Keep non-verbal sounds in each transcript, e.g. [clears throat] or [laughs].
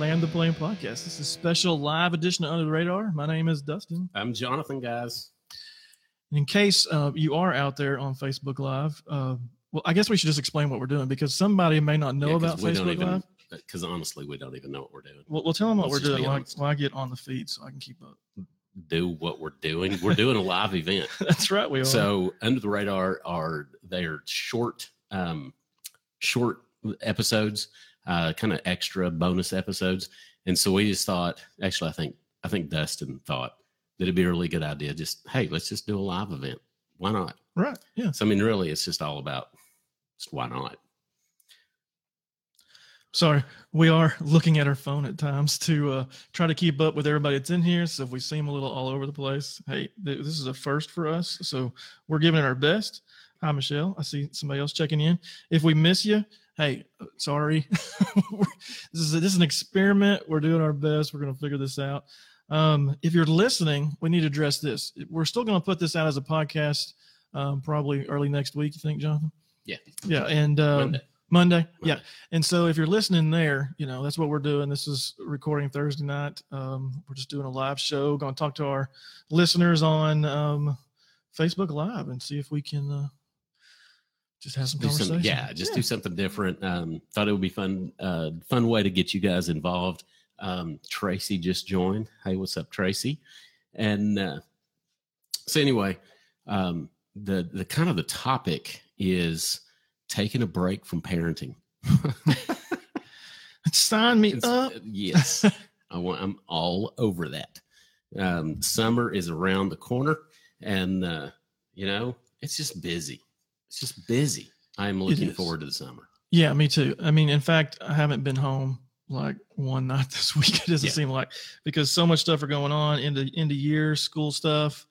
Land the Plane podcast. This is a special live edition of Under the Radar. My name is Dustin. I'm Jonathan, guys. In case uh, you are out there on Facebook Live, uh, well, I guess we should just explain what we're doing because somebody may not know about Facebook Live. Because honestly, we don't even know what we're doing. Well, we'll tell them what Let's we're doing while, while I get on the feed so I can keep up. Do what we're doing. We're doing a live event. [laughs] That's right. We are. So under the radar are they're short, um, short episodes, uh, kind of extra bonus episodes. And so we just thought, actually, I think I think Dustin thought that it'd be a really good idea. Just hey, let's just do a live event. Why not? right. Yeah. So I mean, really, it's just all about just why not? Sorry, we are looking at our phone at times to uh, try to keep up with everybody that's in here. So if we seem a little all over the place, hey, th- this is a first for us. So we're giving it our best. Hi, Michelle. I see somebody else checking in. If we miss you, hey, uh, sorry. [laughs] This is a, this is an experiment. We're doing our best. We're going to figure this out. Um, if you're listening, we need to address this. We're still going to put this out as a podcast, um, probably early next week. You think, Jonathan? Yeah. Yeah, and um, Monday. Monday. Yeah. And so if you're listening there, you know, that's what we're doing. This is recording Thursday night. Um, we're just doing a live show, going to talk to our listeners on um, Facebook Live and see if we can uh, just have some do conversation. something, yeah, just do something different. Um, thought it would be fun, uh, fun way to get you guys involved. Um, Tracy just joined. Hey, what's up, Tracy? And uh, so anyway, um, the the kind of the topic is taking a break from parenting. [laughs] Sign me It's- up. yes, [laughs] I want. I'm all over that. Um, summer is around the corner, and uh, you know it's just busy. It's just busy. I'm looking forward to the summer. Yeah, me too. I mean, in fact, I haven't been home like one [laughs] night this week. It doesn't Yeah. seem like because so much stuff are going on into into year school stuff.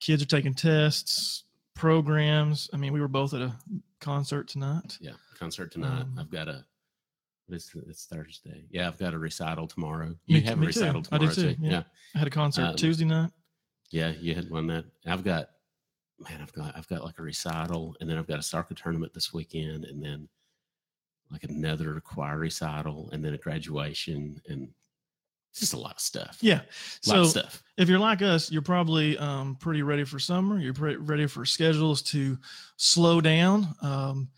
Kids are taking tests, programs. I mean, we were both at a concert tonight. Yeah, concert tonight. Um, I've got a. It's, it's Thursday. Yeah, I've got a recital tomorrow. You t- have a me too. recital I do tomorrow too, too. yeah. Yeah. I had a concert Um, Tuesday night. yeah, You had one that I've got. Man, I've got I've got like a recital, and then I've got a soccer tournament this weekend, and then like another choir recital, and then a graduation, and it's just a lot of stuff. Yeah. a lot So of stuff. if you're like us, you're probably um, pretty ready for summer. You're pretty ready for schedules to slow down. Um,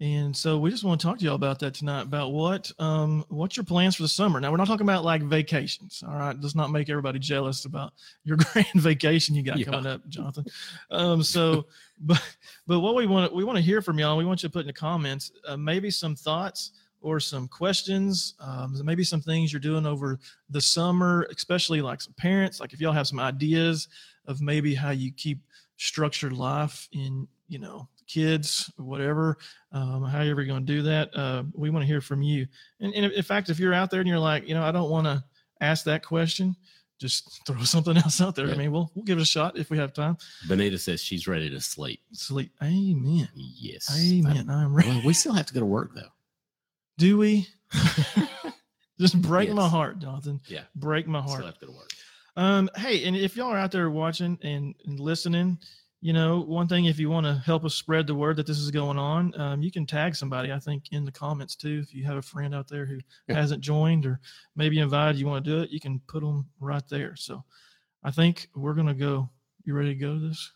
and so we just want to talk to y'all about that tonight. About what um, what's your plans for the summer? Now we're not talking about like vacations. All right, let's not make everybody jealous about [laughs] your grand vacation you got Yeah. coming up, Jonathan. Um, so, [laughs] but but what we want we want to hear from y'all. We want you to put in the comments uh, maybe some thoughts or some questions, um, maybe some things you're doing over the summer, especially like some parents. Like if y'all have some ideas of maybe how you keep structured life in, you know, kids whatever, um, however you're going to do that, uh, we want to hear from you. And, and in fact, if you're out there and you're like, you know, I don't want to ask that question, just [laughs] throw something else out there. I mean, we'll we'll give it a shot if we have time. Benita says she's ready to sleep. Sleep. Amen. Yes. Amen. I'm I- ready. well, we still have to go to work though. Do we? [laughs] Just break my heart, Jonathan. Yeah. Break my heart. Still have to go to work. Um, hey, and if y'all are out there watching and, and listening, you know, one thing if you want to help us spread the word that this is going on, um, you can tag somebody, I think, in the comments too. If you have a friend out there who Yeah. hasn't joined or maybe invited, you want to do it, you can put them right there. So I think we're gonna go. You ready to go to this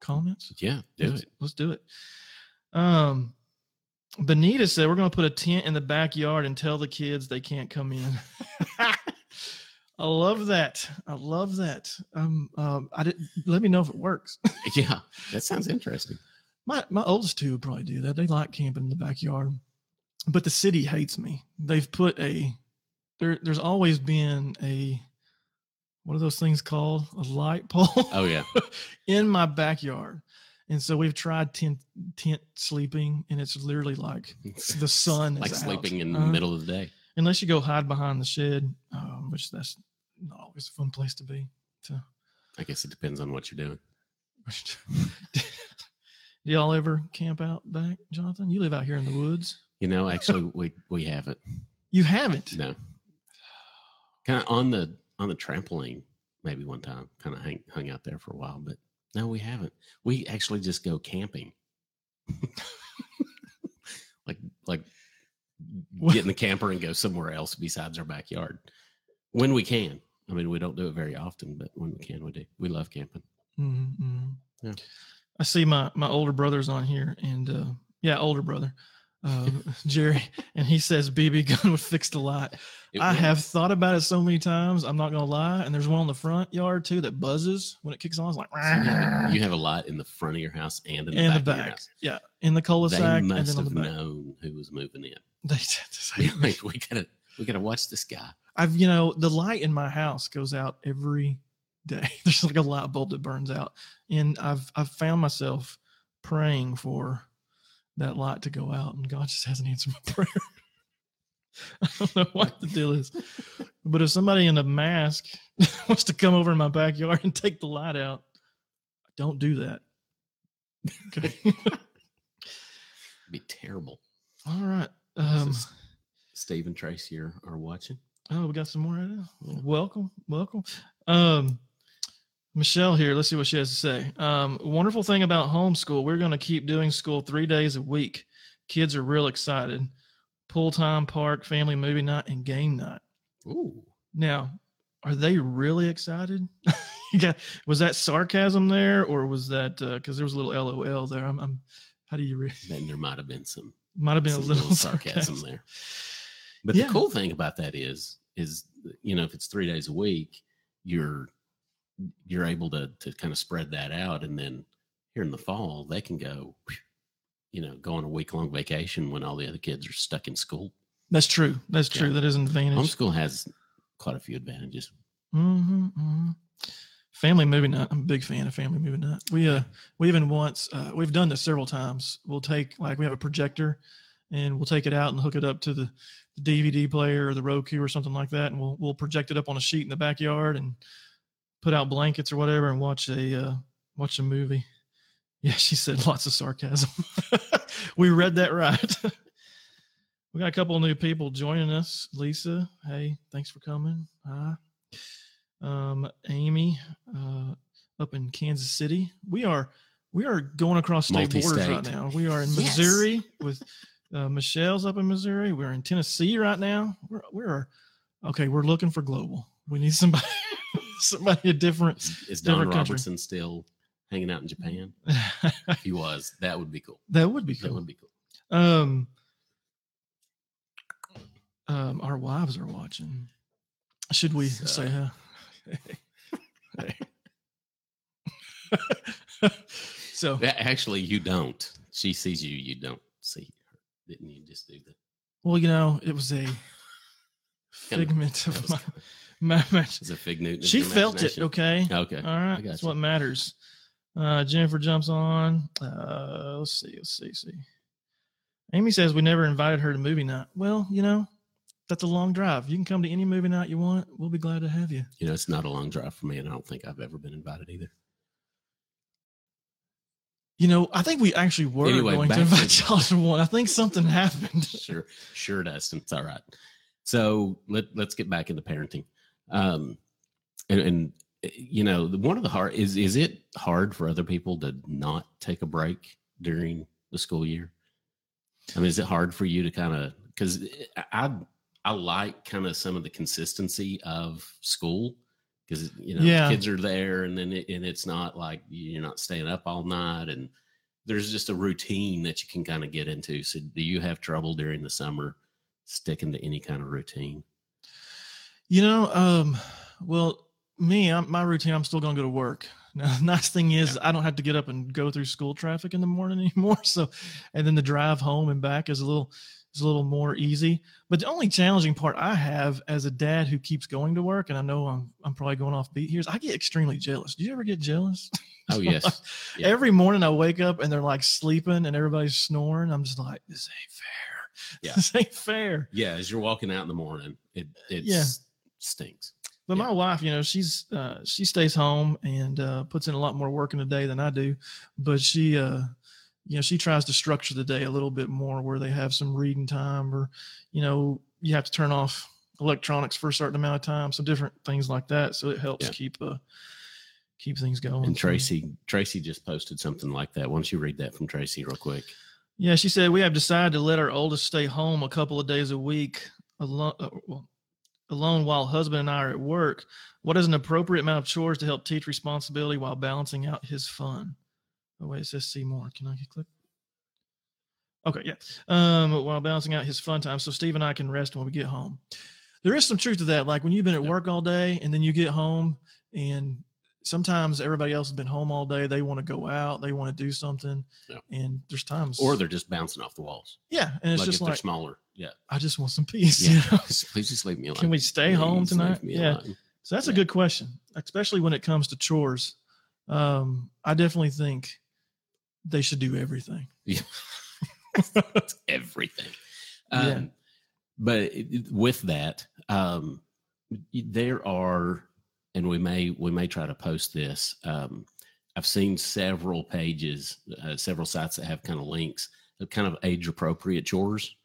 comments? Yeah, do let's, it. Let's do it. Um, Benita said we're going to put a tent in the backyard and tell the kids they can't come in. [laughs] I love that. I love that. Um, um, I didn't let me know if it works. [laughs] Yeah, that sounds interesting. my my oldest two would probably do that. They like camping in the backyard, but the city hates me. They've put a there. There's always been a what are those things called? A light pole. Oh yeah, [laughs] in my backyard. And so we've tried tent tent sleeping, and it's literally like [laughs] the sun is like out. sleeping in the Uh, middle of the day. unless you go hide behind the shed, um, which that's not always a fun place to be. To I guess it depends on what you're doing. [laughs] do y'all ever camp out back, Jonathan? You live out here in the woods. You know, actually, we we haven't. You haven't. No, kind of on the on the trampoline maybe one time. Kind of hang, hung out there for a while, but no, we haven't. We actually just go camping, [laughs] like like get in the camper and go somewhere else besides our backyard when we can. I mean, we don't do it very often, but when we can, we do. We love camping. Mm-hmm. Yeah. I see my my older brother's on here, and uh, yeah, older brother, uh, [laughs] Jerry, and he says BB gun would fix the lot. It I will. have thought about it so many times. I'm not gonna lie. And there's one on the front yard too that buzzes when it kicks on. It's like So you, have, you have a lot in the front of your house and in the in back. the of your back. house. Yeah, in the cul-de-sac They and then must on the have back. known who was moving in. They said the same [laughs] we thing. gotta, we gotta watch this guy. I've you know the light in my house goes out every day. [laughs] There's like a light bulb that burns out, and I've I've found myself praying for that light to go out, and God just hasn't answered my [laughs] prayer. I don't know what the deal is, but if somebody in a mask [laughs] wants to come over in my backyard and take the light out, don't do that. Okay. Be terrible. All right. Um, Steve and Tracy are, are watching. Oh, we got some more. Yeah. Welcome, welcome. Um, Michelle here. Let's see what she has to say. Um, wonderful thing about homeschool, we're going to keep doing school three days a week. Kids are real excited. Pool time, park, family movie night, and game night. Ooh. Now, are they really excited? [laughs] got was that sarcasm there, or was that because there was a little LOL there? I'm, I'm how do you read? Then there might have been some, Might have been some a little, [laughs] sarcasm there. But Yeah. the cool thing about that is, is you know, if it's three days a week, you're you're able to to kind of spread that out, and then here in the fall they can go, you know, go on a week long vacation when all the other kids are stuck in school. That's true. That's true. Yeah. That is an advantage. Homeschool has quite a few advantages. hmm hmm Family movie night. I'm a big fan of family movie night. We uh we even once uh, we've done this several times. We'll take like we have a projector, and we'll take it out and hook it up to the, the DVD player or the Roku or something like that, and we'll we'll project it up on a sheet in the backyard and put out blankets or whatever and watch a uh, watch a movie. [laughs] Yeah, she said lots of sarcasm. [laughs] we read that right. [laughs] we got a couple of new people joining us. Lisa, hey, thanks for coming. Hi um, Amy uh, up in Kansas City. We are we are going across state borders right now. We are in Yes. Missouri with uh, Michelle's up in Missouri. We're in Tennessee right now. We're we're okay. We're looking for global. We need somebody [laughs] somebody a different. Is, Don Different country. Robertson still hanging out in Japan? [laughs] If he was, that would be cool. that would be cool. That would be cool. Um, um, our wives are watching. Should we So- say hi? [laughs] so Actually, you don't. She sees you. You don't see. Didn't you just do that? Well, you know, it was a [laughs] figment of my, my, It's a fig Newton. She felt it. Okay. Okay. All right. That's That's what matters. Uh, Jennifer jumps on. Uh, let's see. Let's see. See. Amy says we never invited her to movie night. Well, you know, that's a long drive. You can come to any movie night you want. We'll be glad to have you. You know, it's not a long drive for me, and I don't think I've ever been invited either. You know, I think we actually were Anyway, going to back to- invite y'all to one. I think something happened. [laughs] Sure, sure, Dustin. It's all right. So let let's get back into parenting. Um, and, and you know, one of the hard is is it hard for other people to not take a break during the school year? I mean, is it hard for you to kind of because I I like kind of some of the consistency of school because you know Yeah. kids are there and then it, and it's not like you're not staying up all night and there's just a routine that you can kind of get into. So do you have trouble during the summer sticking to any kind of routine? You know, um, well, me, I'm, my routine, I'm still going to go to work. [laughs] Now, the nice thing is, I don't have to get up and go through school traffic in the morning [laughs] anymore. So, and then the drive home and back is a little, is a little more easy. But the only challenging part I have as a dad who keeps going to work, and I know I'm, I'm probably going off beat here, is I get extremely jealous. Do you ever get jealous? Oh [laughs] yes, Yeah. Every morning I wake up and they're like sleeping and everybody's snoring. I'm just like, this ain't fair. [laughs] Yeah. This ain't fair. yeah. As you're walking out in the morning, it it Yeah. stinks. But Yeah. my wife, you know, she's uh, she stays home and uh, puts in a lot more work in a day than I do. But she, uh, you know, she tries to structure the day a little bit more where they have some reading time, or you know, you have to turn off electronics for a certain amount of time, so different things like that. So it helps Yeah. keep uh, keep things going. And Tracy Tracy just posted something like that. Why don't you read that from Tracy real quick? Yeah, she said we have decided to let our oldest stay home a couple of days a week alone, uh, well, alone while husband and I are at work. What is an appropriate amount of chores to help teach responsibility while balancing out his fun? Oh wait, it says see more. Can I click? Okay, yeah. Um, while balancing out his fun time, so Steve and I can rest when we get home. There is some truth to that. Like when you've been at Yeah. work all day and then you get home, and sometimes everybody else has been home all day. They want to go out. They want to do something. Yeah. And there's times, Or they're just bouncing off the walls. yeah, and it's like just like smaller. Yeah. I just want some peace. Yeah. [laughs] You know? [laughs] Please just leave me alone. Can we stay home Please leave tonight? Yeah. alone. So that's a good question, especially when it comes to chores. Um, I definitely think they should do everything. [laughs] It's [laughs] everything. Um, Yeah. But it- it- with that, um, there are, and we may we may try to post this. Um, I've seen several pages, uh, several sites that have kind of links, of kind of age appropriate chores.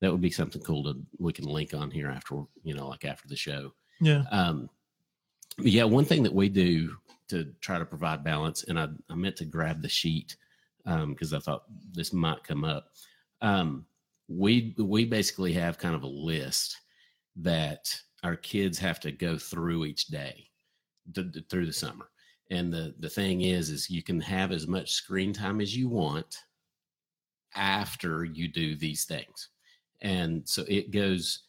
That would be something cool to we can link on here after you know, like after the show. Yeah. Um, but yeah, one thing that we do to try to provide balance, and I, I meant to grab the sheet because I thought this might come up. Um, we we basically have kind of a list that our kids have to go through each day th- th- through the summer. And the the thing is, is you can have as much screen time as you want after you do these things, and so it goes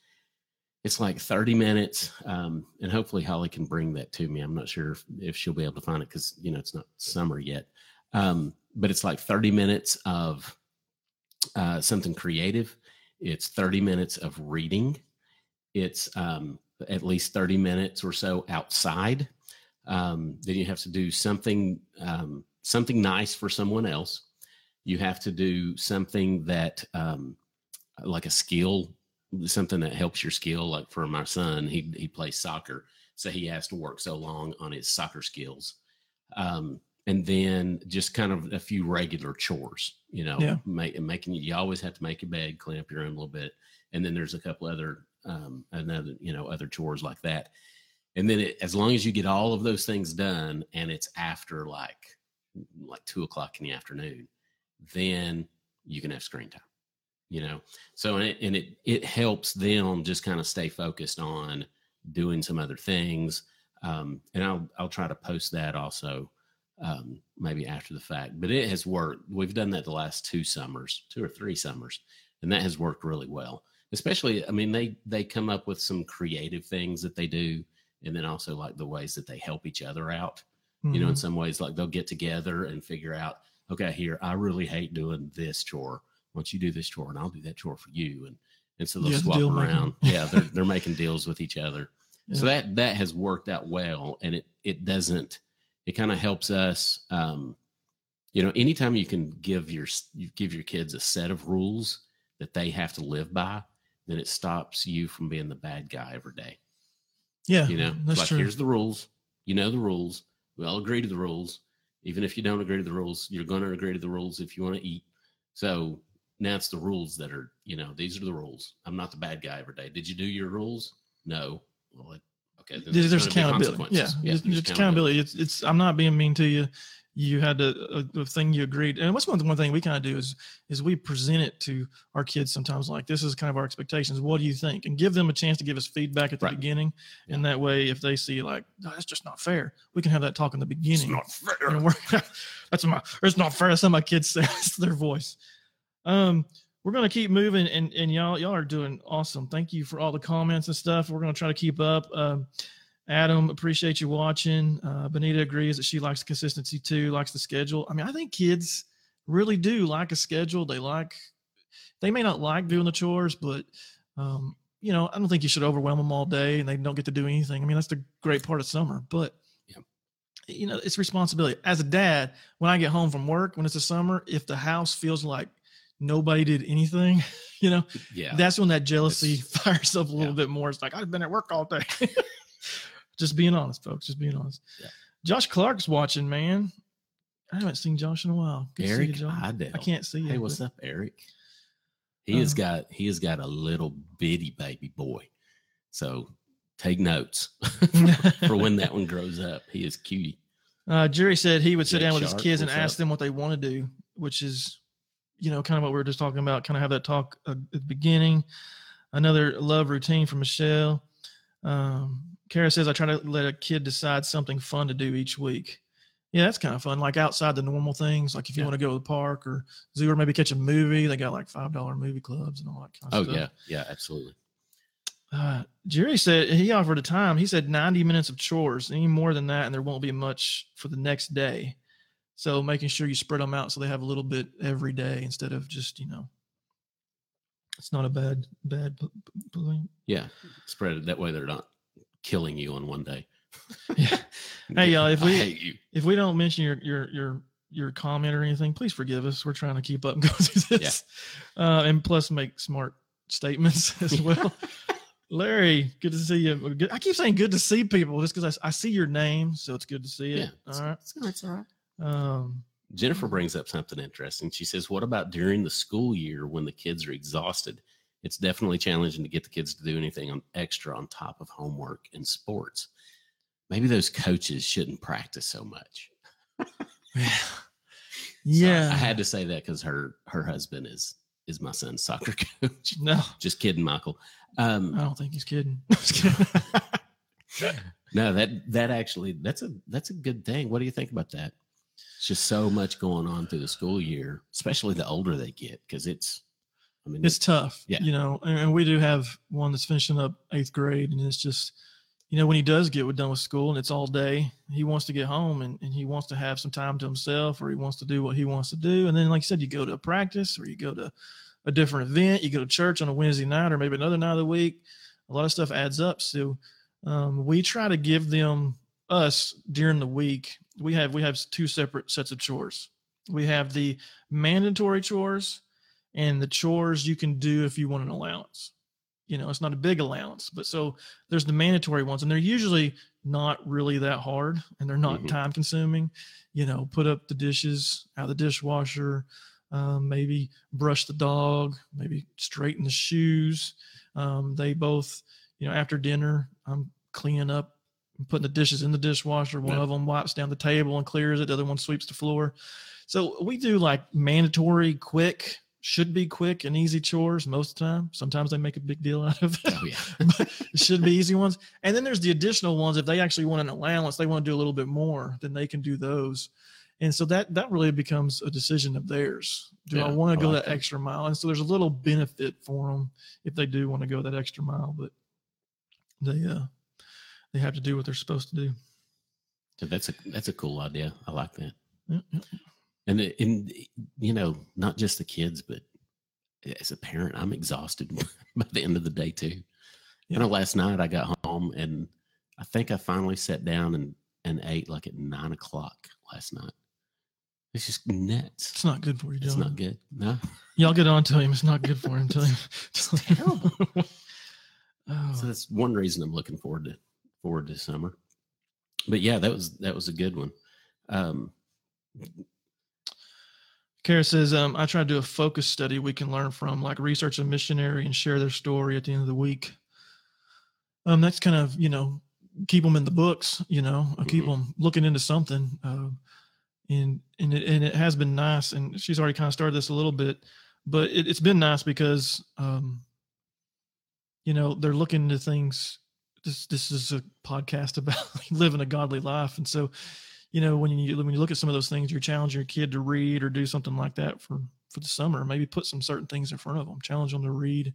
it's like 30 minutes um, and hopefully holly can bring that to me i'm not sure if, if she'll be able to find it because you know it's not summer yet um, but it's like 30 minutes of uh, something creative it's 30 minutes of reading it's um, at least 30 minutes or so outside um, then you have to do something um, something nice for someone else you have to do something that um, like a skill something that helps your skill. Like for my son, he he plays soccer, so he has to work so long on his soccer skills. Um, and then just kind of a few regular chores, you know, Yeah. make, making you always have to make your bed, clean up your room a little bit, and then there's a couple other um, another you know other chores like that. And then it, as long as you get all of those things done, and it's after like like two o'clock in the afternoon, then you can have screen time you know so and it, and it it helps them just kind of stay focused on doing some other things um and i'll i'll try to post that also um maybe after the fact but it has worked. We've done that the last two summers two or three summers and that has worked really well. Especially i mean they they come up with some creative things that they do and then also like the ways that they help each other out you know in Mhm. some ways like they'll get together and figure out okay here i really hate doing this chore. Why don't you do this chore and i'll do that chore for you and and so they'll Yeah, swap around. [laughs] Yeah they're, they're making deals with each other. So that that has worked out well and it it doesn't it kind of helps us um you know anytime you can give your you give your kids a set of rules that they have to live by then it stops you from being the bad guy every day. Yeah, you know that's like true. here's the rules. You know the rules. We all agree to the rules. Even if you don't agree to the rules you're going to agree to the rules if you want to eat. So now it's the rules that are you know these are the rules. I'm not the bad guy every day. Did you do your rules? No. Well it, okay then There's, there's there's gonna be accountability. Yeah, consequences. it's, there's it's accountability. It's it's. I'm not being mean to you. You had to a, a thing you agreed, and what's one one thing we kind of do is is we present it to our kids sometimes like this is kind of our expectations. What do you think? And give them a chance to give us feedback at the Right. beginning, and that way, if they see like no, that's just not fair, we can have that talk in the it's beginning. not fair [laughs] that's my. It's not fair. That's how my kids say. [laughs] That's their voice. Um, we're gonna keep moving, and and y'all y'all are doing awesome. Thank you for all the comments and stuff. We're gonna try to keep up. Um, Adam, appreciate you watching. Uh, Benita agrees that she likes consistency too, likes the schedule. I mean, I think kids really do like a schedule. They like. They may not like doing the chores, but um, you know, I don't think you should overwhelm them all day and they don't get to do anything. I mean, that's the great part of summer, but Yeah. you know, it's responsibility. As a dad, when I get home from work, when it's the summer, if the house feels like nobody did anything, [laughs] you know, yeah that's when that jealousy It's- [laughs] fires up a little yeah. bit more. It's like, I've been at work all day. [laughs] just being honest, folks, just being honest. Yeah. Josh Clark's watching, man. I haven't seen Josh in a while. Good see you, eric Josh. I can't see you. hey what's but- up eric he has Uh, got he has got a little bitty baby boy so take notes for when that one grows up he is cutie Uh, Jerry said he would sit Jake down with his kids and ask up? them what they want to do, which is you know, kind of what we were just talking about, kind of have that talk uh, at the beginning. Another love routine from Michelle. Um, Kara says, I try to let a kid decide something fun to do each week. Yeah, that's kind of fun. Like outside the normal things, like if you Yeah. want to go to the park or zoo or maybe catch a movie, they got like five dollar movie clubs and all that kind Oh of stuff. yeah, yeah, absolutely. Uh, Jerry said he offered a time. He said 90 minutes of chores, any more than that, and there won't be much for the next day. So making sure you spread them out so they have a little bit every day instead of just, you know, it's not a bad, bad p- p- Yeah, spread it that way. They're not killing you on one day. [laughs] Yeah. Hey, y'all, if [laughs] we- you. If we don't mention your, your, your, your comment or anything, please forgive us. We're trying to keep up and [laughs] go through this. Uh, and plus make smart statements as well. Larry, good to see you. Good- I keep saying good to see people just because I, I see your name, so it's good to see it. Yeah, it's, All right. it's, it's all right. Um, Jennifer brings up something interesting. She says, "What about during the school year when the kids are exhausted? It's definitely challenging to get the kids to do anything on extra on top of homework and sports. Maybe those coaches shouldn't practice so much." yeah. [sighs] So. I, I had to say that because her her husband is is my son's soccer [laughs] coach. no, Just kidding, Michael. Um, I don't think he's kidding. [laughs] [laughs] Kidding. No, that that actually that's a that's a good thing. What do you think about that? It's just so much going on through the school year, especially the older they get, because it's I mean it's tough. Yeah. You know, and, and we do have one that's finishing up eighth grade, and it's just, you know, when he does get done with school and it's all day, he wants to get home and, and he wants to have some time to himself or he wants to do what he wants to do. And then, like you said, you go to a practice or you go to a different event, you go to church on a Wednesday night or maybe another night of the week. A lot of stuff adds up. So um, we try to give them us during the week. We have we have two separate sets of chores. We have the mandatory chores and the chores you can do if you want an allowance. You know, it's not a big allowance, but so there's the mandatory ones, and they're usually not really that hard and they're not Mhm. time consuming. You know, put up the dishes out of the dishwasher, um, maybe brush the dog, maybe straighten the shoes. Um, they both, you know, after dinner, I'm cleaning up putting the dishes in the dishwasher. One Yeah. of them wipes down the table and clears it. The other one sweeps the floor. So we do like mandatory, quick, should be quick and easy chores most of the time. Sometimes they make a big deal out of it. oh yeah. [laughs] but should be easy ones. And then there's the additional ones. If they actually want an allowance, they want to do a little bit more, then they can do those. And so that that really becomes a decision of theirs. Do I want to go like that that. extra mile? And so there's a little benefit for them if they do want to go that extra mile, but they uh they have to do what they're supposed to do. So that's a that's a cool idea. I like that. Yeah, yeah. And and you know, not just the kids, but as a parent, I'm exhausted [laughs] by the end of the day too. Yeah. You know, last night I got home and I think I finally sat down and and ate like at nine o'clock last night. It's just nuts. It's not good for you, It's not good. No. Y'all get on to him. It's not good for him. Tell him. Tell him. terrible. [laughs] oh, So that's one reason I'm looking forward to forward to summer. But yeah, that was that was a good one. Um, Kara says, um, I try to do a focus study we can learn from, like research a missionary and share their story at the end of the week. Um, that's kind of, you know, keep them in the books, you know, uh, keep them looking into something. Uh, and, and it, and it has been nice. And she's already kind of started this a little bit, but it, it's been nice because, um, you know, they're looking into things. This, this is a podcast [laughs] about living a godly life. And so, you know, when you when you look at some of those things, you're challenging your kid to read or do something like that for for the summer. Maybe put some certain things in front of them, challenge them to read,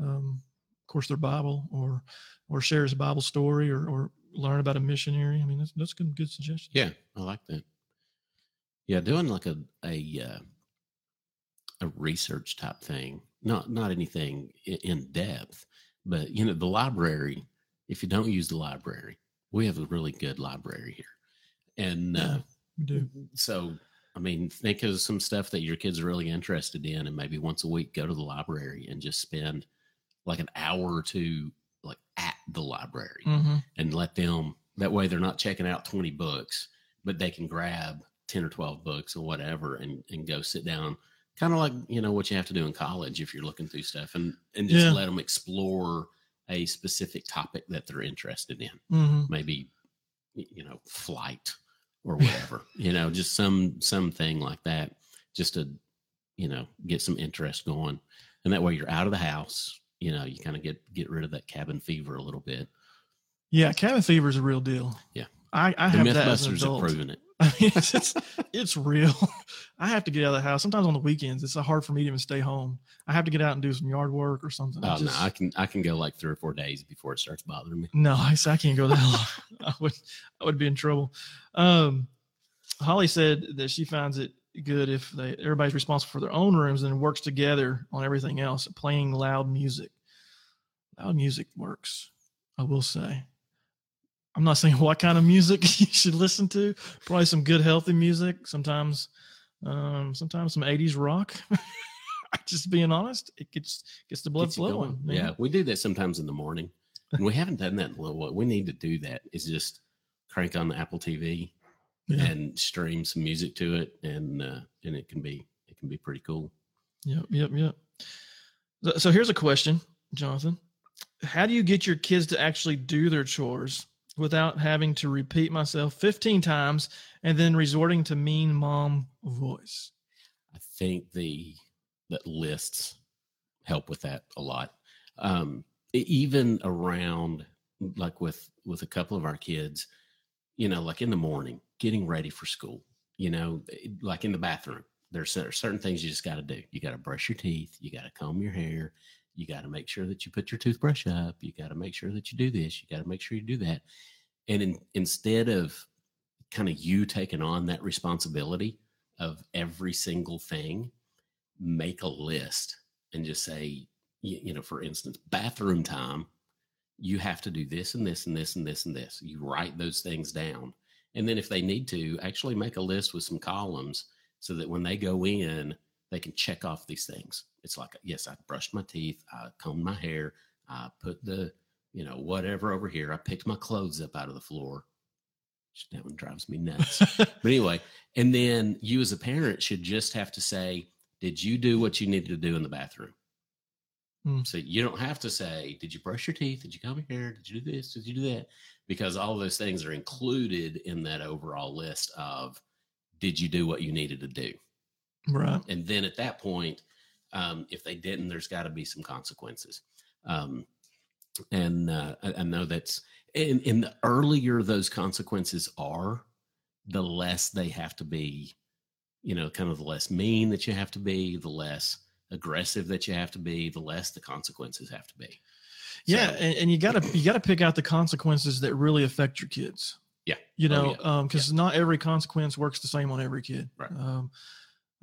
um, of course, their Bible or or share his Bible story or or learn about a missionary. I mean, that's that's good good suggestion. yeah, I like that. Yeah, doing like a a uh, a research type thing, not not anything in depth, but you know, the library. If you don't use the library, we have a really good library here, and uh, Yeah, we do. so I mean, think of some stuff that your kids are really interested in, and maybe once a week go to the library and just spend like an hour or two, like at the library, hmm and let them. That way, they're not checking out twenty books, but they can grab ten or twelve books or whatever, and and go sit down. Kind of like you know what you have to do in college if you're looking through stuff, and and just Yeah. let them explore a specific topic that they're interested in hmm maybe you know flight or whatever [laughs] you know just some something like that just to you know, get some interest going. And that way you're out of the house, you know, you kind of get get rid of that cabin fever a little bit. Yeah, cabin fever is a real deal. Yeah. I, I The have that as an have proven it. I [laughs] mean, it's, it's it's real. [laughs] I have to get out of the house. Sometimes on the weekends, it's hard for me to even stay home. I have to get out and do some yard work or something. I Oh no, I can I can go like three or four days before it starts bothering me. No, I, I can't go that [laughs] long. I would I would be in trouble. Um, Holly said that she finds it good if they everybody's responsible for their own rooms and works together on everything else. Playing loud music, loud music works. I will say. I'm not saying [laughs] what kind of music [laughs] you should listen to. Probably some good healthy music. Sometimes, um, sometimes some '80s rock. [laughs] Just being honest, it gets gets the blood Gets flowing. Yeah, we do that sometimes in the morning. And we haven't done that in a little while. We need to do that. Is just crank on the Apple TV Yeah. and stream some music to it, and uh, and it can be it can be pretty cool. Yep, yep, yep. So here's a question, Jonathan. How do you get your kids to actually do their chores without having to repeat myself 15 times and then resorting to mean mom voice? I think the that lists help with that a lot. Um, even around like with with a couple of our kids, you know, like in the morning, getting ready for school. You know, like in the bathroom, there's cer- certain things you just got to do. You got to brush your teeth. You got to comb your hair. You got to make sure that you put your toothbrush up. You got to make sure that you do this. You got to make sure you do that. And in, instead of kind of you taking on that responsibility of every single thing, make a list and just say, you, you know, for instance, bathroom time, you have to do this and this and this and this and this. You write those things down. And then if they need to, actually make a list with some columns so that when they go in, they can check off these things. It's like, yes, I brushed my teeth, I combed my hair, I put the, you know, whatever over here. I picked my clothes up out of the floor. That one drives me nuts. [laughs] But anyway, and then you as a parent should just have to say, did you do what you needed to do in the bathroom? Hmm. So you don't have to say, did you brush your teeth? Did you comb your hair? Did you do this? Did you do that? Because all of those things are included in that overall list of, did you do what you needed to do? Right. And then at that point, um, if they didn't, there's got to be some consequences. Um, and uh, I, I know that's, and, and the earlier those consequences are, the less they have to be, you know, kind of the less mean that you have to be, the less aggressive that you have to be, the less the consequences have to be. Yeah, So- and, and you gotta you gotta pick out the consequences that really affect your kids. Yeah. You Oh, know, yeah. um, because not every consequence works the same on every kid. Right. Um,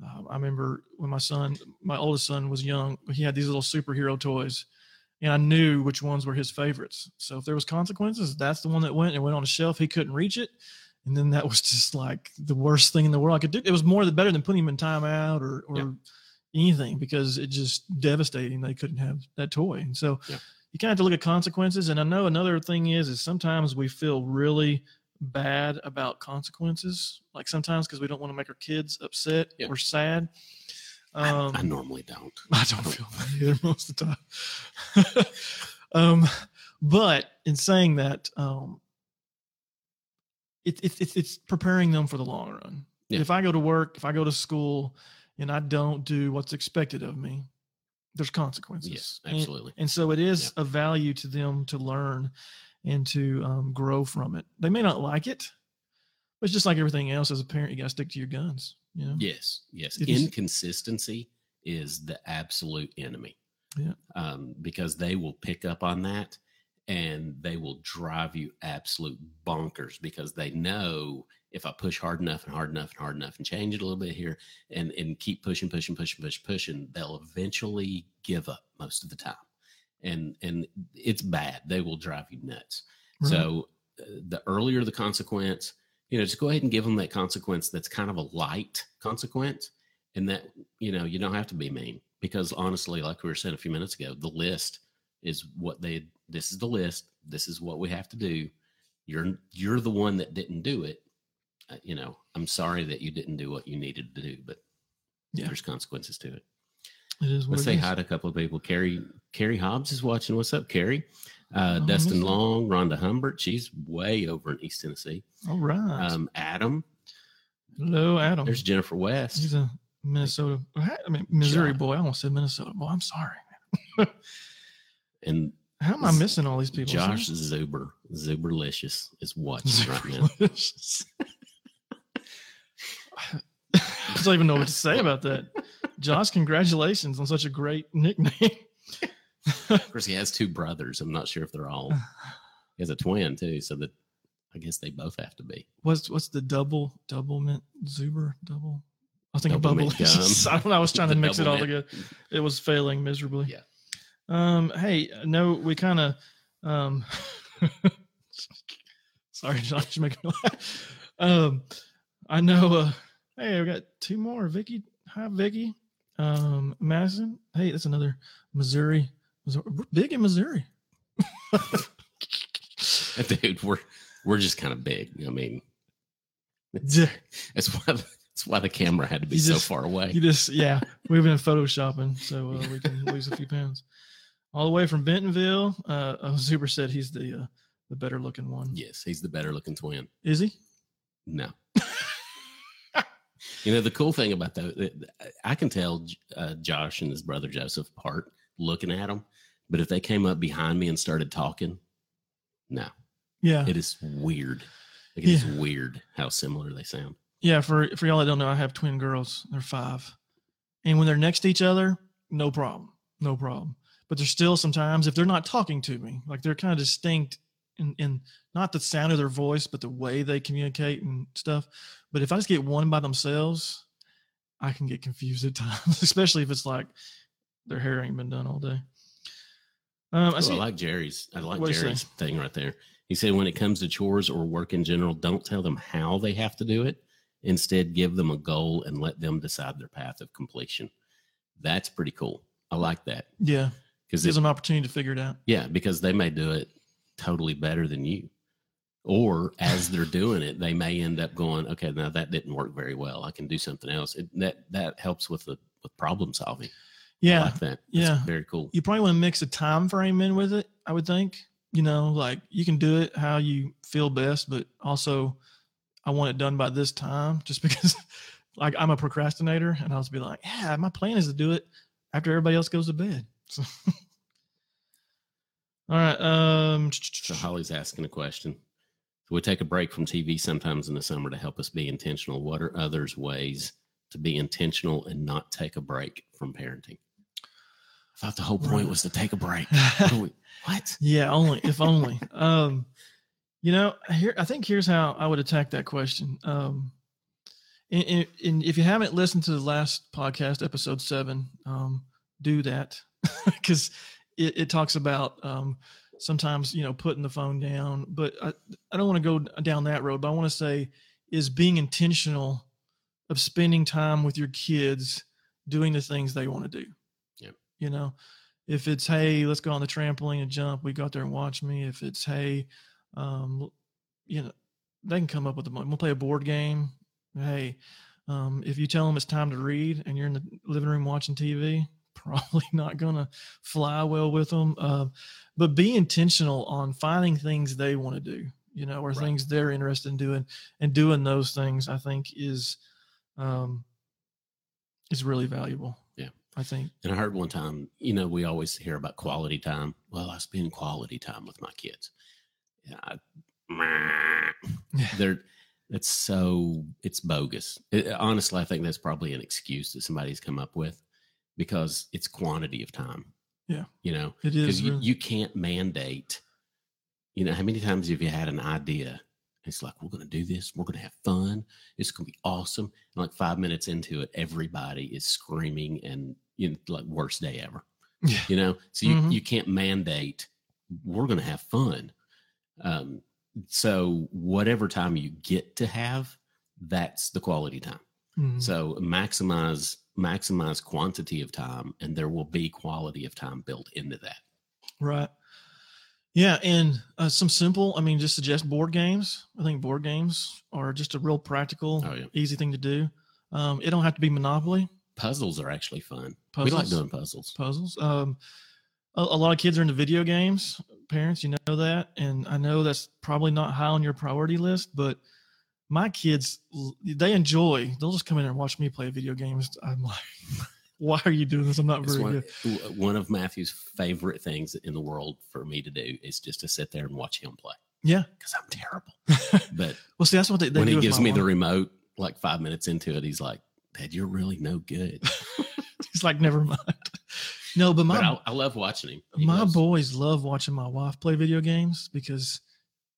uh, I remember when my son, my oldest son, was young. He had these little superhero toys, and I knew which ones were his favorites. So if there was consequences, that's the one that went and went on a shelf. He couldn't reach it, and then that [laughs] was just like the worst thing in the world I could do. It was more the better than putting him in timeout or or Yeah. anything because it just devastating. They couldn't have that toy, and so Yeah. you kind of have to look at consequences. And I know another thing is is sometimes we feel really bad about consequences, like sometimes because we don't want to make our kids upset Yeah. or sad. I- Um, I, normally don't. [laughs] I don't feel that either most of the time. [laughs] um, but in saying that, um, it, it, it's it's preparing them for the long run. Yeah. If I go to work, if I go to school, and I don't do what's expected of me, there's consequences. Yes, And- absolutely. and so it is a value to them to learn and to um, grow from it. They may not like it, but it's just like everything else. As a parent, you got to stick to your guns. You know? Yes, yes. Inconsistency is the absolute enemy. Yeah. Um, because they will pick up on that and they will drive you absolute bonkers because they know if I push hard enough and hard enough and hard enough and change it a little bit here and, and keep pushing, pushing, pushing, pushing, pushing, they'll eventually give up most of the time. And and it's bad. They will drive you nuts. Right. So uh, the earlier the consequence, you know, just go ahead and give them that consequence that's kind of a light consequence. And that, you know, you don't have to be mean because honestly, like we were saying a few minutes ago, the list is what they, this is the list. This is what we have to do. You're, you're the one that didn't do it. Uh, you know, I'm sorry that you didn't do what you needed to do, but Yeah. there's consequences to it. It is Let's it say is. hi to a couple of people. Carrie, Carrie Hobbs is watching. What's up, Carrie? Uh, Oh, Dustin? Long, Rhonda Humbert. She's way over in East Tennessee. All right. Um, Adam. Hello, Adam. There's Jennifer West. He's a Minnesota. I mean, Missouri boy. I almost said Minnesota boy. I'm sorry. And How am I missing all these people? Josh Zuber, Zuberlicious is watching right now. [laughs] I don't even know what to say about that. Josh, congratulations on such a great nickname. Of course, he has two brothers. I'm not sure if they're all. He has a twin too, so that I guess they both have to be. What's what's the double double mint Zuber double? I was thinking Double bubble. [laughs] I don't know. I was trying to [laughs] mix it all mint. together. It was failing miserably. Yeah. Um. Hey, no, we kind of. Um. [laughs] sorry, Josh, making me laugh. Um, I know. Uh, hey, we got two more. Vicky, hi, Vicky. Um, Madison. Hey, that's another Missouri. Missouri. We're big in Missouri. [laughs] Dude, we're we're just kind of big. I mean, [laughs] that's why that's why the camera had to be You so just- far away. You just, yeah, [laughs] we've been photoshopping, so uh, we can lose a few pounds. All the way from Bentonville, uh, uh, Zuber said he's the uh, the better looking one. Yes, he's the better looking twin. Is he? No. You know the cool thing about that, I can tell uh, Josh and his brother Joseph apart looking at them, but if they came up behind me and started talking, no, Yeah, it is weird. Like it is weird how similar they sound. yeah. For for y'all that don't know, I have twin girls. They're five, and when they're next to each other, no problem, no problem. But there's still sometimes if they're not talking to me, like they're kind of distinct in, in not the sound of their voice, but the way they communicate and stuff. But if I just get one by themselves, I can get confused at [laughs] times, especially if it's like their hair ain't been done all day. Um, I see. I like Jerry's. I like What'd he say? Jerry's thing right there. He said, when it comes to chores or work in general, don't tell them how they have to do it. Instead, give them a goal and let them decide their path of completion. That's pretty cool. I like that yeah, because it gives them an opportunity to figure it out. yeah, because they may do it totally better than you, or as they're doing it, they may end up going, okay, now that didn't work very well. I can do something else. It, that that helps with the with problem solving. I Yeah, like that. That's yeah. very cool. you probably want to mix a time frame in with it. I would think. You know, like you can do it how you feel best, but also I want it done by this time, [laughs] just because. Like I'm a procrastinator, and I'll just be like, "Yeah, my plan is to do it after everybody else goes to bed." [laughs] So, all right. Um, [tsk] So Holly's asking a question. So we take a break from TV sometimes in the summer to help us be intentional. What are others ways to be intentional and not take a break from parenting? I thought the whole point was to take a break. What? [laughs] [laughs] Yeah, only if only. [laughs] um, you know, here I think here's how I would attack that question. Um, and, and, and if you haven't listened to the last podcast, episode seven, um, do that because it, it talks about um, sometimes you know putting the phone down. But I, I don't want to go down that road. But I want to say is being intentional of spending time with your kids doing the things they want to do. Yeah. You know, if it's hey let's go on the trampoline and jump we go out there and watch me if it's hey um you know they can come up with money we'll play a board game hey um if you tell them it's time to read and you're in the living room watching tv probably [laughs] not gonna fly well with them um but be intentional on finding things they want to do you know or Right. things they're interested in doing and doing those things i think is um is really valuable Yeah. i think And I heard one time, you know, we always hear about quality time. Well, I spend quality time with my kids. Yeah, I, [laughs] they're it's so it's bogus. It- honestly, I think that's probably an excuse that somebody's come up with because it's quantity of time. Yeah. you know, it is. because you, really- you can't mandate. You know, how many times have you had an idea? It's like we're going to do this. We're going to have fun. It's going to be awesome. And like five minutes into it, everybody is screaming and you know, like worst day ever. Yeah. You know, so you, Mhm. you can't mandate. We're going to have fun. Um, so whatever time you get to have, that's the quality time. Mhm. So maximize maximize quantity of time, and there will be quality of time built into that. Right. Yeah, and uh, some simple. I mean, just suggest board games. I think board games are just a real practical, Oh, yeah. easy thing to do. Um, it don't have to be Monopoly Puzzles are actually fun. We puzzles. like doing puzzles. puzzles. Um, a, a lot of kids are into video games. Parents, you know that, and I know that's probably not high on your priority list, but my kids they enjoy. They'll just come in and watch me play video games. I'm like, [laughs] why are you doing this? I'm not It's very one, good. one of Matthew's favorite things in the world for me to do is just to sit there and watch him play Yeah. because I'm terrible. [laughs] But Well, see, that's what they, they when he gives me the remote, like five minutes into it, he's like, "Dad, you're really no good." [laughs] He's like, never mind. No, but my but I, I love watching him. He my loves- boys love watching my wife play video games because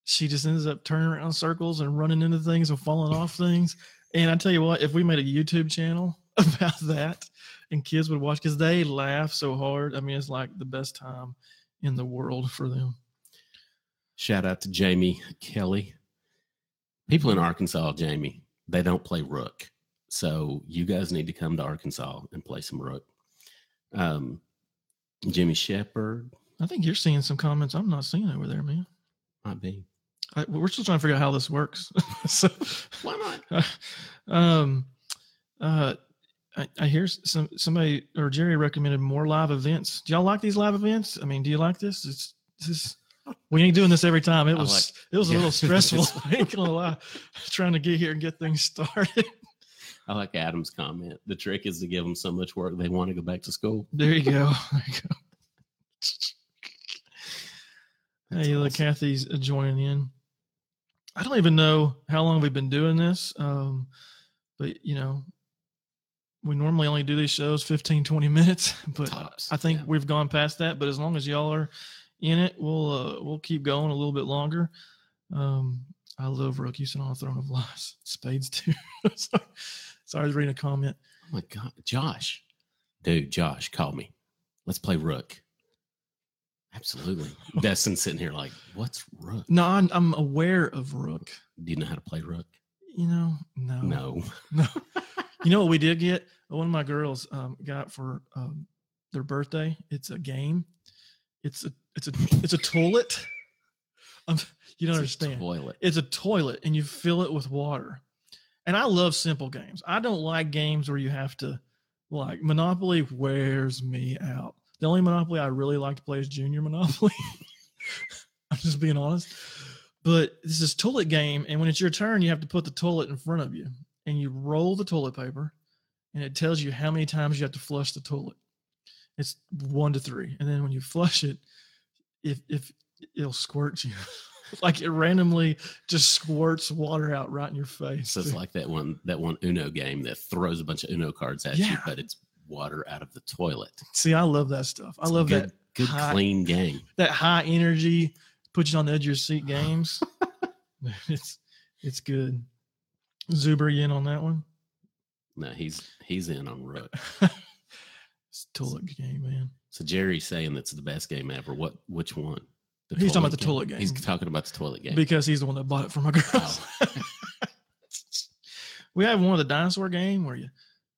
she just ends up turning around circles and running into things and falling off things. And I tell you what, if we made a YouTube channel [laughs] about that and kids would watch because they laugh so hard. I mean, it's like the best time in the world for them. Shout out to Jamie Kelly. People in Arkansas, Jamie, they don't play Rook. So you guys need to come to Arkansas and play some Rook. Um, Jimmy Shepard I think you're seeing some comments I'm not seeing over there, man. might be. I, we're still trying to figure out how this works. [laughs] so, Why not? [laughs] um, uh, I, I hear some somebody or Jerry recommended more live events. Do y'all like these live events? I mean, do you like this? It's this we ain't doing this every time. It was like- it was a little [laughs] stressful. I ain't gonna lie, trying to get here and get things started. I like Adam's comment. The trick is to give them so much work they want to go back to school. There you go. There you go. That's hey, look. Kathy's uh, joining in. I don't even know how long we've been doing this, um, but you know, we normally only do these shows 15, 20 [laughs] minutes, but Tops, I think yeah. we've gone past that. But as long as y'all are in it, we'll uh, we'll keep going a little bit longer. Um, I love Rook. You sit on a throne of lies. Spades too. [laughs] sorry, sorry, I was reading a comment. Oh my God. Josh. Dude, Josh, call me. Let's play Rook. Absolutely. Destin's sitting here like, what's Rook? No, I'm, I'm aware of Rook. Do you know how to play Rook? You know, no, No. [laughs] no. you know what we did get? One of my girls um, got for um, their birthday. It's a game. It's a it's a it's a toilet. [laughs] Um, you don't It's a understand. Toilet. It's a toilet, and you fill it with water. And I love simple games. I don't like games where you have to like Monopoly wears me out. The only Monopoly I really like to play is Junior Monopoly. [laughs] I'm just being honest. But this is toilet game, and when it's your turn, you have to put the toilet in front of you, and you roll the toilet paper, and it tells you how many times you have to flush the toilet. It's one to three, and then when you flush it, if if it'll squirt you, [laughs] like it randomly just squirts water out right in your face. So it's like that one that one Uno game that throws a bunch of Uno cards at you, but it's water out of the toilet. See, I love that stuff. I It's love good, that good hot- clean game. that high energy, put you on the edge of your seat games. [laughs] it's it's good. Zuber, you in on that one? No, he's he's in on Rook. [laughs] it's a toilet game, man. So Jerry's saying that's the best game ever. What which one? The He's talking about the toilet game. He's talking about the toilet game. Because he's the one that bought it for my girls. [laughs] we have one of the dinosaur game where you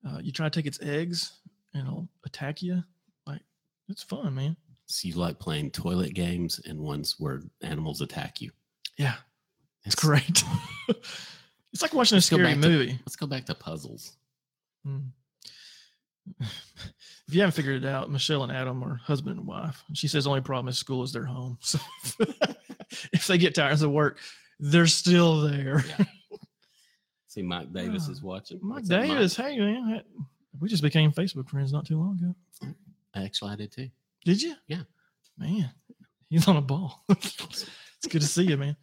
uh, you try to take its eggs and I'll attack you. Like it's fun, man. so you like playing toilet games and ones where animals attack you. Yeah, it's It's- great. [laughs] it's like watching a scary back to- movie. Let's go back to puzzles. Mm. [laughs] If you haven't figured it out, Michelle and Adam are husband and wife. She says the only problem is school is their home. [laughs] So if they get tired of work, they're still there. Yeah. See, Mike Davis Ah, is watching. Mike What's up, Davis, hey man, we just became Facebook friends not too long ago. Actually, I did too. Did you? Yeah. Man, he's on a ball. [laughs] it's good to see you, man.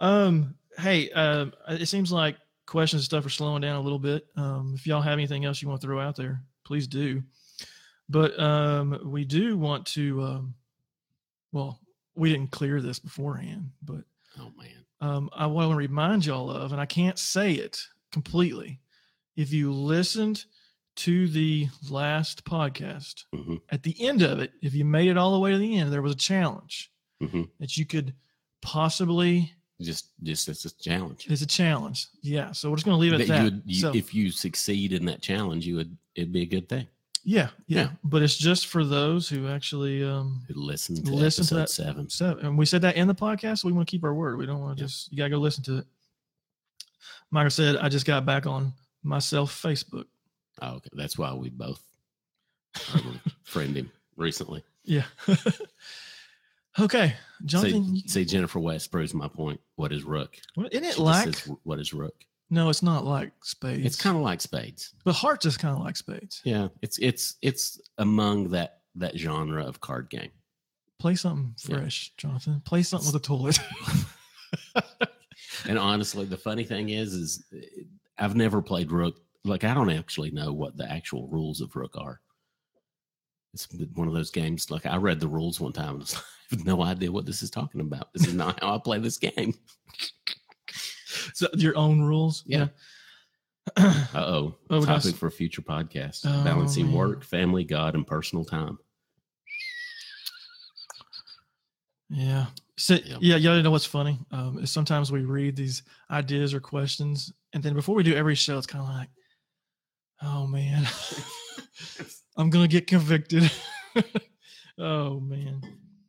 Um, hey, um, it seems like questions and stuff are slowing down a little bit. Um, if y'all have anything else you want to throw out there, please do. But um, we do want to. Um, well, we didn't clear this beforehand, but Oh man. um, I want to remind y'all of, and I can't say it completely. If you listened to the last podcast, hmm at the end of it, if you made it all the way to the end, there was a challenge hmm that you could possibly. Just, just it's a challenge. It's a challenge, yeah. So we're just going to leave it That at that. you would, you, so, if you succeed in that challenge, you would. It'd be a good thing. yeah, yeah, Yeah. But it's just for those who actually um, Who listen to Listen to episode that- seven? seven. And we said that in the podcast. So we want to keep our word. We don't want to Yeah. just. You gotta go listen to it. Michael said, "I just got back on myself Facebook." Oh, okay. That's why we both [laughs] friend him recently. Yeah. [laughs] okay, Jonathan. see, Jennifer West proves my point. What is Rook? Well, isn't it just like says, what is Rook? No, it's not like spades. It's kind of like spades. but hearts is kind of like spades. Yeah, it's it's it's among that that genre of card game. Play something Yeah. fresh, Jonathan. Play something with a toilet. [laughs] And honestly, the funny thing is, is I've never played Rook. Like I don't actually know what the actual rules of Rook are. It's one of those games. Like I read the rules one time, and [laughs] I have no idea what this is talking about. This is not how I play this game. [laughs] so your own rules. Yeah. [clears throat] Uh oh. [clears throat] Topic for a future podcast: Oh, balancing man. work, family, God, and personal time. Yeah. So, Yeah. yeah, y'all know what's funny? Um, is sometimes we read these ideas or questions, and then before we do every show, it's kind of like, oh man, [laughs] I'm gonna get convicted. [laughs] oh man.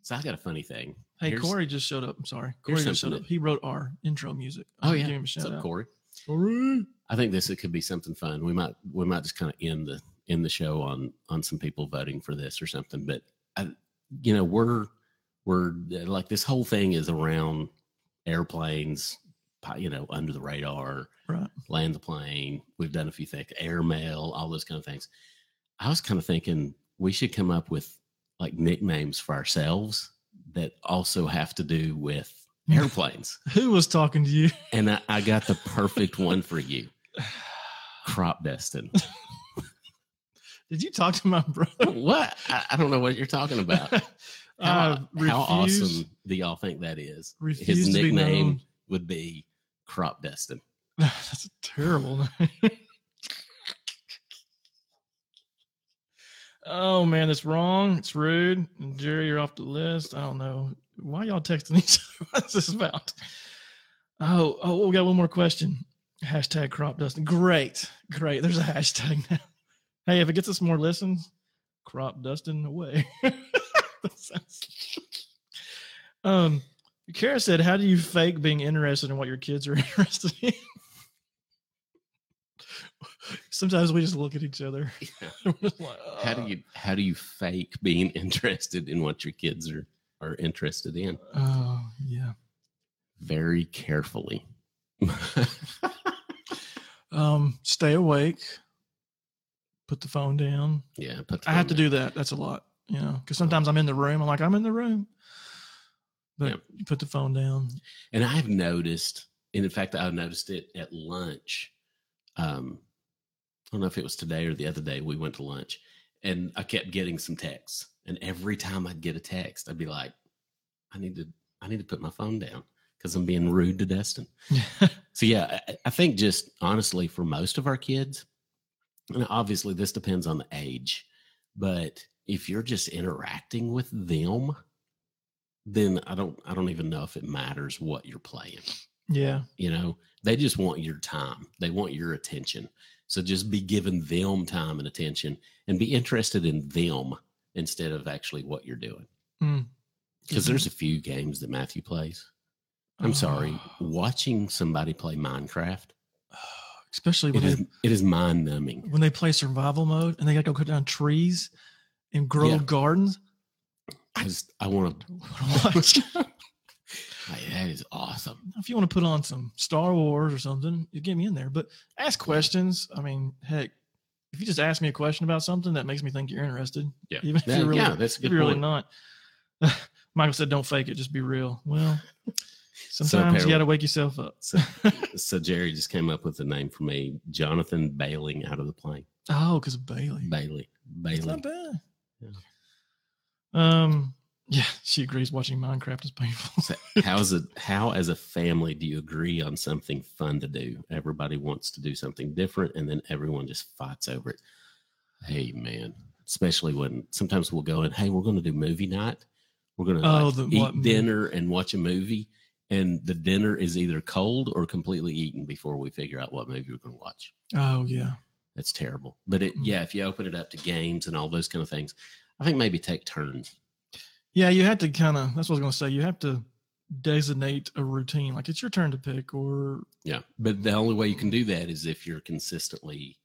So I got a funny thing. Hey, Here's- Corey just showed up. I'm sorry. Corey just showed up. He wrote our intro music. Oh yeah. Give him a What's up, out. Corey? Corey. I think this it could be something fun. We might we might just kind of end the end the show on on some people voting for this or something. But I, you know, we're we're like this whole thing is around airplanes, you know, under the radar, Right. land the plane. We've done a few things, airmail, all those kind of things. I was kind of thinking we should come up with like nicknames for ourselves that also have to do with [laughs] airplanes. Who was talking to you? And I, I got the perfect [laughs] one for you. Crop Destin. [laughs] Did you talk to my brother? What? I, I don't know what you're talking about. How, refuse, how awesome do y'all think that is? His to be nickname would be Crop Destin. [laughs] That's a terrible [laughs] oh man, it's wrong. It's rude. Jerry, you're off the list. I don't know. Why y'all texting each other? [laughs] What's this about? Oh, oh, we got one more question. Hashtag crop dusting. Great. Great. There's a hashtag now. Hey, if it gets us more listens, crop dusting away. Sounds- um Kara said, How do you fake being interested in what your kids are [laughs] interested in? Sometimes we just look at each other. [laughs] Just like, How do "Uh, you how do you fake being [laughs] interested in what your kids are are interested in? Oh, yeah. Very carefully. Um, stay awake. Put the phone down. yeah, put the I have phone to do that. That's a lot, you know, because sometimes I'm in the room. I'm like, I'm in the room. But Yeah. you put the phone down. And I've noticed, and in fact, I noticed it at lunch. Um, I don't know if it was today or the other day. We went to lunch, and I kept getting some texts. And every time I'd get a text, I'd be like, "I need to, I need to put my phone down because I'm being rude to Destin." [laughs] So yeah, I, I think just honestly, for most of our kids, and obviously this depends on the age, but if you're just interacting with them, then I don't, I don't even know if it matters what you're playing yeah. you know they just want your time they want your attention so just be giving them time and attention and be interested in them instead of actually what you're doing Mm. because there's a few games that matthew plays i'm sorry Oh, watching somebody play minecraft [sighs] Especially it when is they, it is mind numbing when they play survival mode and they got to go cut down trees and grow Yeah. gardens. I just i want to [laughs] Watch. that is awesome if you want to put on some Star Wars or something, you get me in there. But ask questions. I mean, heck, if you just ask me a question about something, that makes me think you're interested. yeah Even if Yeah, you're really, yeah that's a if you're really not. [laughs] Michael said, "Don't fake it, just be real." Well, [laughs] sometimes you got to wake yourself up. so, so jerry just came up with a name for me jonathan bailing out of the plane oh, because of Bailey. bailey It's not bad. Yeah. Um. Yeah, she agrees. Watching Minecraft is painful. So how is it how as a family do you agree on something fun to do everybody wants to do something different and then everyone just fights over it hey man especially when sometimes we'll go and hey we're going to do movie night we're going to Oh, like, the- eat what dinner and watch a movie and the dinner is either cold or completely eaten before we figure out what movie we're going to watch oh yeah. that's terrible but it Mm. yeah if you open it up to games and all those kind of things i think maybe take turns Yeah, you have to kind of. That's what I was going to say. You have to designate a routine. Like it's your turn to pick, or Yeah. But the only way you can do that is if you're consistently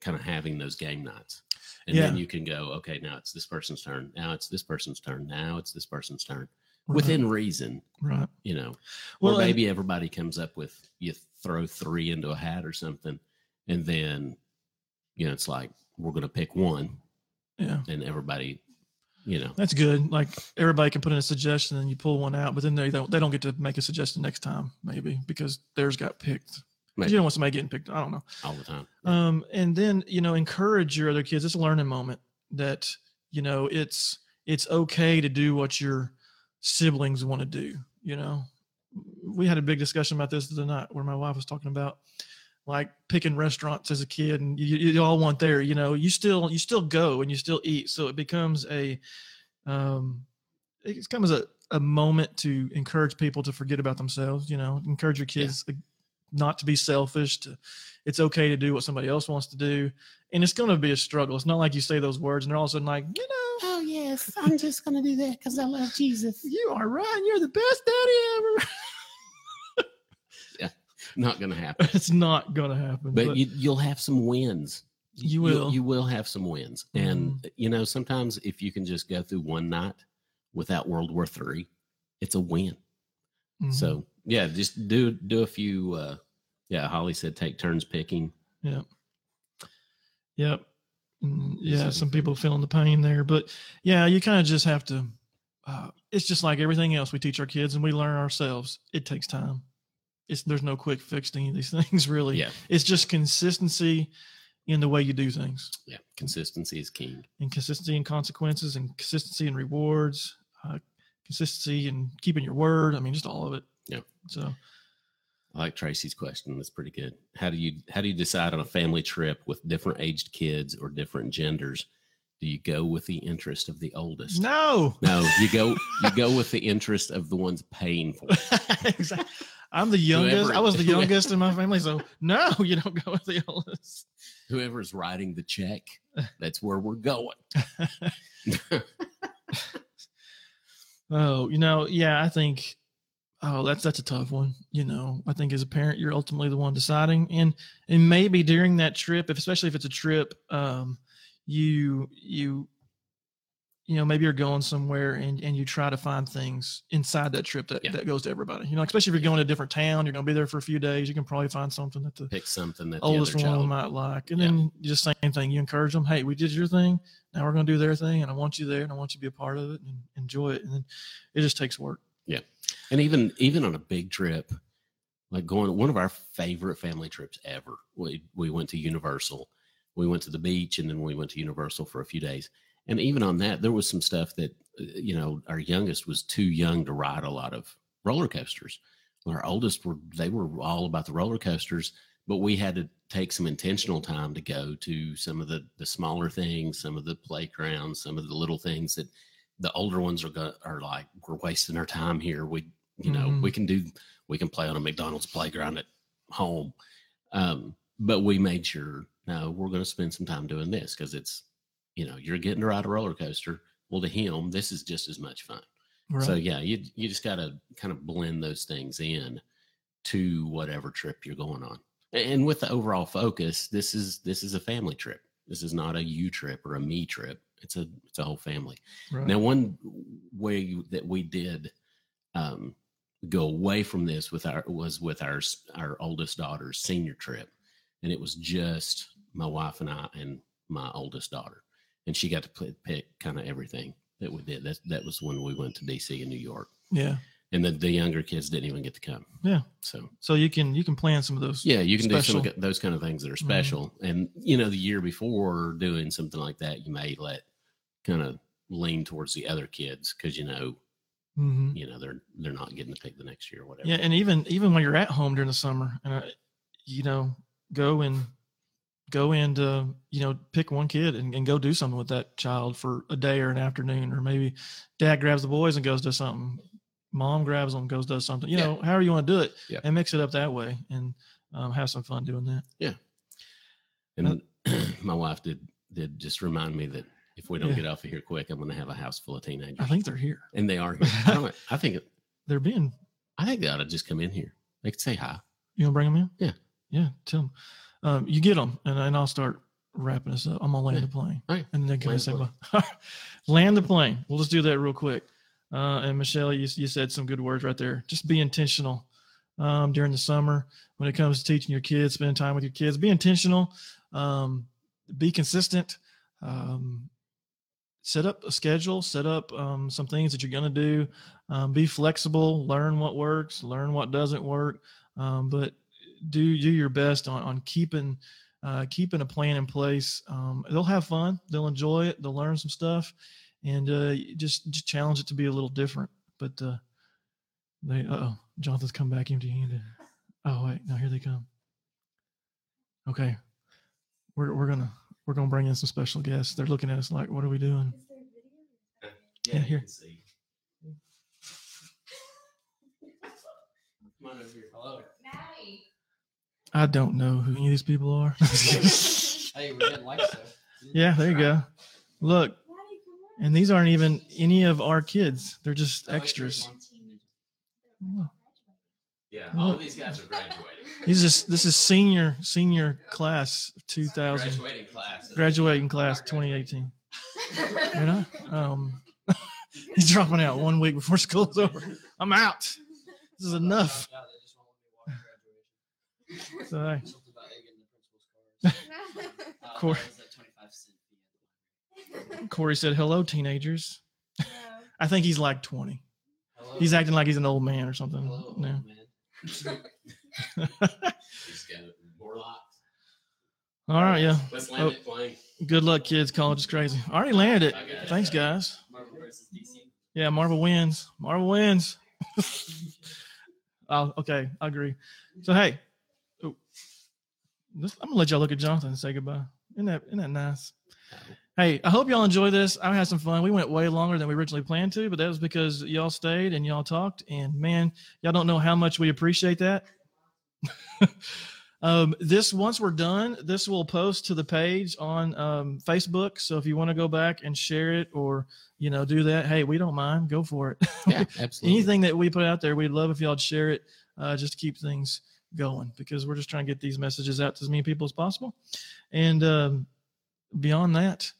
kind of having those game nights. And then you can go, okay, now it's this person's turn. Now it's this person's turn. Now it's this person's turn. Right, Within reason, right. you know. Well, or and- maybe everybody comes up with you throw three into a hat or something, and then you know it's like we're going to pick one, Yeah. and everybody, you know, That's good. Like everybody can put in a suggestion and you pull one out, but then they don't they don't get to make a suggestion next time, maybe because theirs got picked. Maybe. You don't want somebody getting picked. I don't know. all the time. Um, and then you know, encourage your other kids. It's a learning moment that you know it's it's okay to do what your siblings want to do. You know, we had a big discussion about this the other night where my wife was talking about like picking restaurants as a kid, and you, you all want there. You know, you still you still go and you still eat, so it becomes a um, it becomes a a moment to encourage people to forget about themselves. You know, encourage your kids uh, not to be selfish. To it's okay to do what somebody else wants to do, and it's going to be a struggle. It's not like you say those words and they're all of a sudden like, you know, Oh yes, I'm just going to do that because I love Jesus. you are right. You're the best daddy ever. [laughs] Not going to happen. [laughs] it's not going to happen. But you, you'll have some wins. You You'll- will. Mm-hmm. You will have some wins, and you know sometimes if you can just go through one night without World War Three, it's a win. Mhm. So yeah, just do do a few. uh Yeah, Holly said take turns picking. Yep. Yep. Mm, Yeah, it- some people feeling the pain there, but yeah, you kind of just have to. Uh, it's just like everything else we teach our kids and we learn ourselves. It takes time. It's there's no quick fix to any of these [laughs] things, really. Yeah, It's just consistency in the way you do things, yeah. Consistency is king. and consistency in consequences, and consistency in rewards, uh, consistency in keeping your word. I mean, just all of it. Yeah. So I like Tracy's question. That's pretty good. How do you how do you decide on a family trip with different aged kids or different genders? Do you go with the interest of the oldest? no. No, you go you go [laughs] with the interest of the ones paying for it. [laughs] exactly. I'm the youngest. Whoever- I was the [laughs] youngest in my family, so no, you don't go with the oldest. Whoever's writing the check, that's where we're going. [laughs] Oh, you know, yeah, I think. Oh, that's that's a tough one. You know, I think as a parent, you're ultimately the one deciding, and and maybe during that trip, if especially if it's a trip, um, you you you know maybe you're going somewhere and and you try to find things inside that trip that Yeah. that goes to everybody. You know, especially if you're going to a different town, you're going to be there for a few days. You can probably find something that the Pick something that the oldest one child. might like. And Yeah. then you just same thing. You encourage them, hey, we did your thing. Now we're going to do their thing. And I want you there and I want you to be a part of it and enjoy it. And then it just takes work. Yeah. And even even on a big trip, like going one of our favorite family trips ever. We we went to Universal. We went to the beach and then we went to Universal for a few days. And even on that, there was some stuff that uh, you know our youngest was too young to ride a lot of roller coasters. Our oldest were they were all about the roller coasters, but we had to take some intentional time to go to some of the the smaller things, some of the playgrounds, some of the little things that the older ones are go, are like we're wasting our time here. We you know Mhm. we can do we can play on a McDonald's playground at home, um, but we made sure no we're going to spend some time doing this because it's you know you're getting to ride a roller coaster. Well, to him, this is just as much fun. Right. So yeah, you you just got to kind of blend those things in to whatever trip you're going on. And with the overall focus, this is this is a family trip. This is not a you trip or a me trip. It's a it's a whole family. right. Now, one way that we did um, go away from this with our was with our our oldest daughter's senior trip, and it was just my wife and I and my oldest daughter, and she got to pick, pick kind of everything that we did. That that was when we went to DC and New York, yeah. and the the younger kids didn't even get to come. Yeah. So So you can, you can plan some of those. yeah, you can do some of those kind of things that are Mhm. special. And you know, the year before doing something like that, you may let kind of lean towards the other kids because you know hmm you know they're they're not getting to pick the next year or whatever. Yeah. And even, even when you're at home during the summer and, uh, you know, go and go and, uh, you know, pick one kid and, and go do something with that child for a day or an afternoon, or maybe dad grabs the boys and goes do something. Mom grabs them, goes does something, you Yeah. know, however you want to do it Yeah. and mix it up that way and um, have some fun doing that. Yeah and [clears throat] my wife did did just remind me that if we don't Yeah. get off of here quick, I'm going to have a house full of teenagers. I think they're here. and they are. Here. I, I think [laughs] They're being, I think they ought to just come in here. They could say hi. you want to bring them in? Yeah. Yeah. Tell them. Um, you get them and, and I'll start wrapping this up. I'm to land Yeah. the plane. Right. And then can I say, the bye? [laughs] land the plane. We'll just do that real quick. Uh, and Michelle, you, you said some good words right there. Just be intentional um, during the summer when it comes to teaching your kids, spending time with your kids. Be intentional, um, be consistent. Um, set up a schedule, set up um, some things that you're going to do. Um, be flexible, learn what works, learn what doesn't work, um, but do do your best on on keeping uh, keeping a plan in place. Um, they'll have fun, they'll enjoy it, they'll learn some stuff, and uh, just just challenge it to be a little different. But uh, they, oh, Jonathan's come back empty-handed. Oh wait, now here they come. Okay, we're we're gonna we're gonna bring in some special guests. They're looking at us like, what are we doing? Yeah, you here. Come on over here. Hello. Maddie. I don't know who any of these people are. [laughs] Hey, we're getting likes though. yeah, there you go. Look, Maddie, come on. and these aren't even any of our kids. They're just extras. yours, Yeah, all of these guys are graduating. These is this is senior senior class 2000 Graduating class. graduating class 2018. You know, um, [laughs] he's dropping out one week before school's over. I'm out. This is enough. Yeah, they just won't let me watch graduation. [laughs] So, hey, Something about egging the principal's cars. [laughs] Uh, [laughs] Cor- that was a 25 cent fee at the Corey said, "Hello, teenagers." No. I think he's like 20. Hello. He's acting like he's an old man or something. Hello, No. old man. He's got more locks. All right, yeah. Let's land Oh. it playing. Good luck, kids. College is crazy. I already landed it. I got it. Thanks, guys. Marvel versus DC. Yeah, Marvel wins. Marvel wins. oh, okay, I agree. So hey, I'm gonna let y'all look at Jonathan and say goodbye. Isn't that isn't that nice? Hey, I hope y'all enjoy this. I had some fun. We went way longer than we originally planned to, but that was because y'all stayed and y'all talked. And man, y'all don't know how much we appreciate that. [laughs] um, this once we're done, this will post to the page on um, Facebook. So if you want to go back and share it or you know do that, hey, we don't mind. Go for it. Yeah, [laughs] absolutely. Anything that we put out there, we'd love if y'all share it, uh, just to keep things going because we're just trying to get these messages out to as many people as possible. And um, beyond that,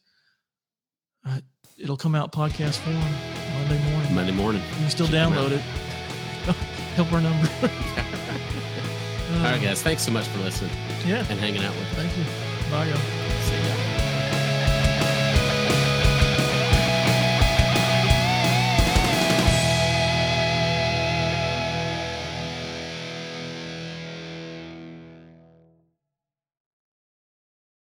uh, it'll come out podcast form Monday morning. Monday morning. You can still Check download it. [laughs] Help our number. [laughs] All right, guys. Thanks so much for listening Yeah. and hanging out with us. Thank you. Bye, y'all.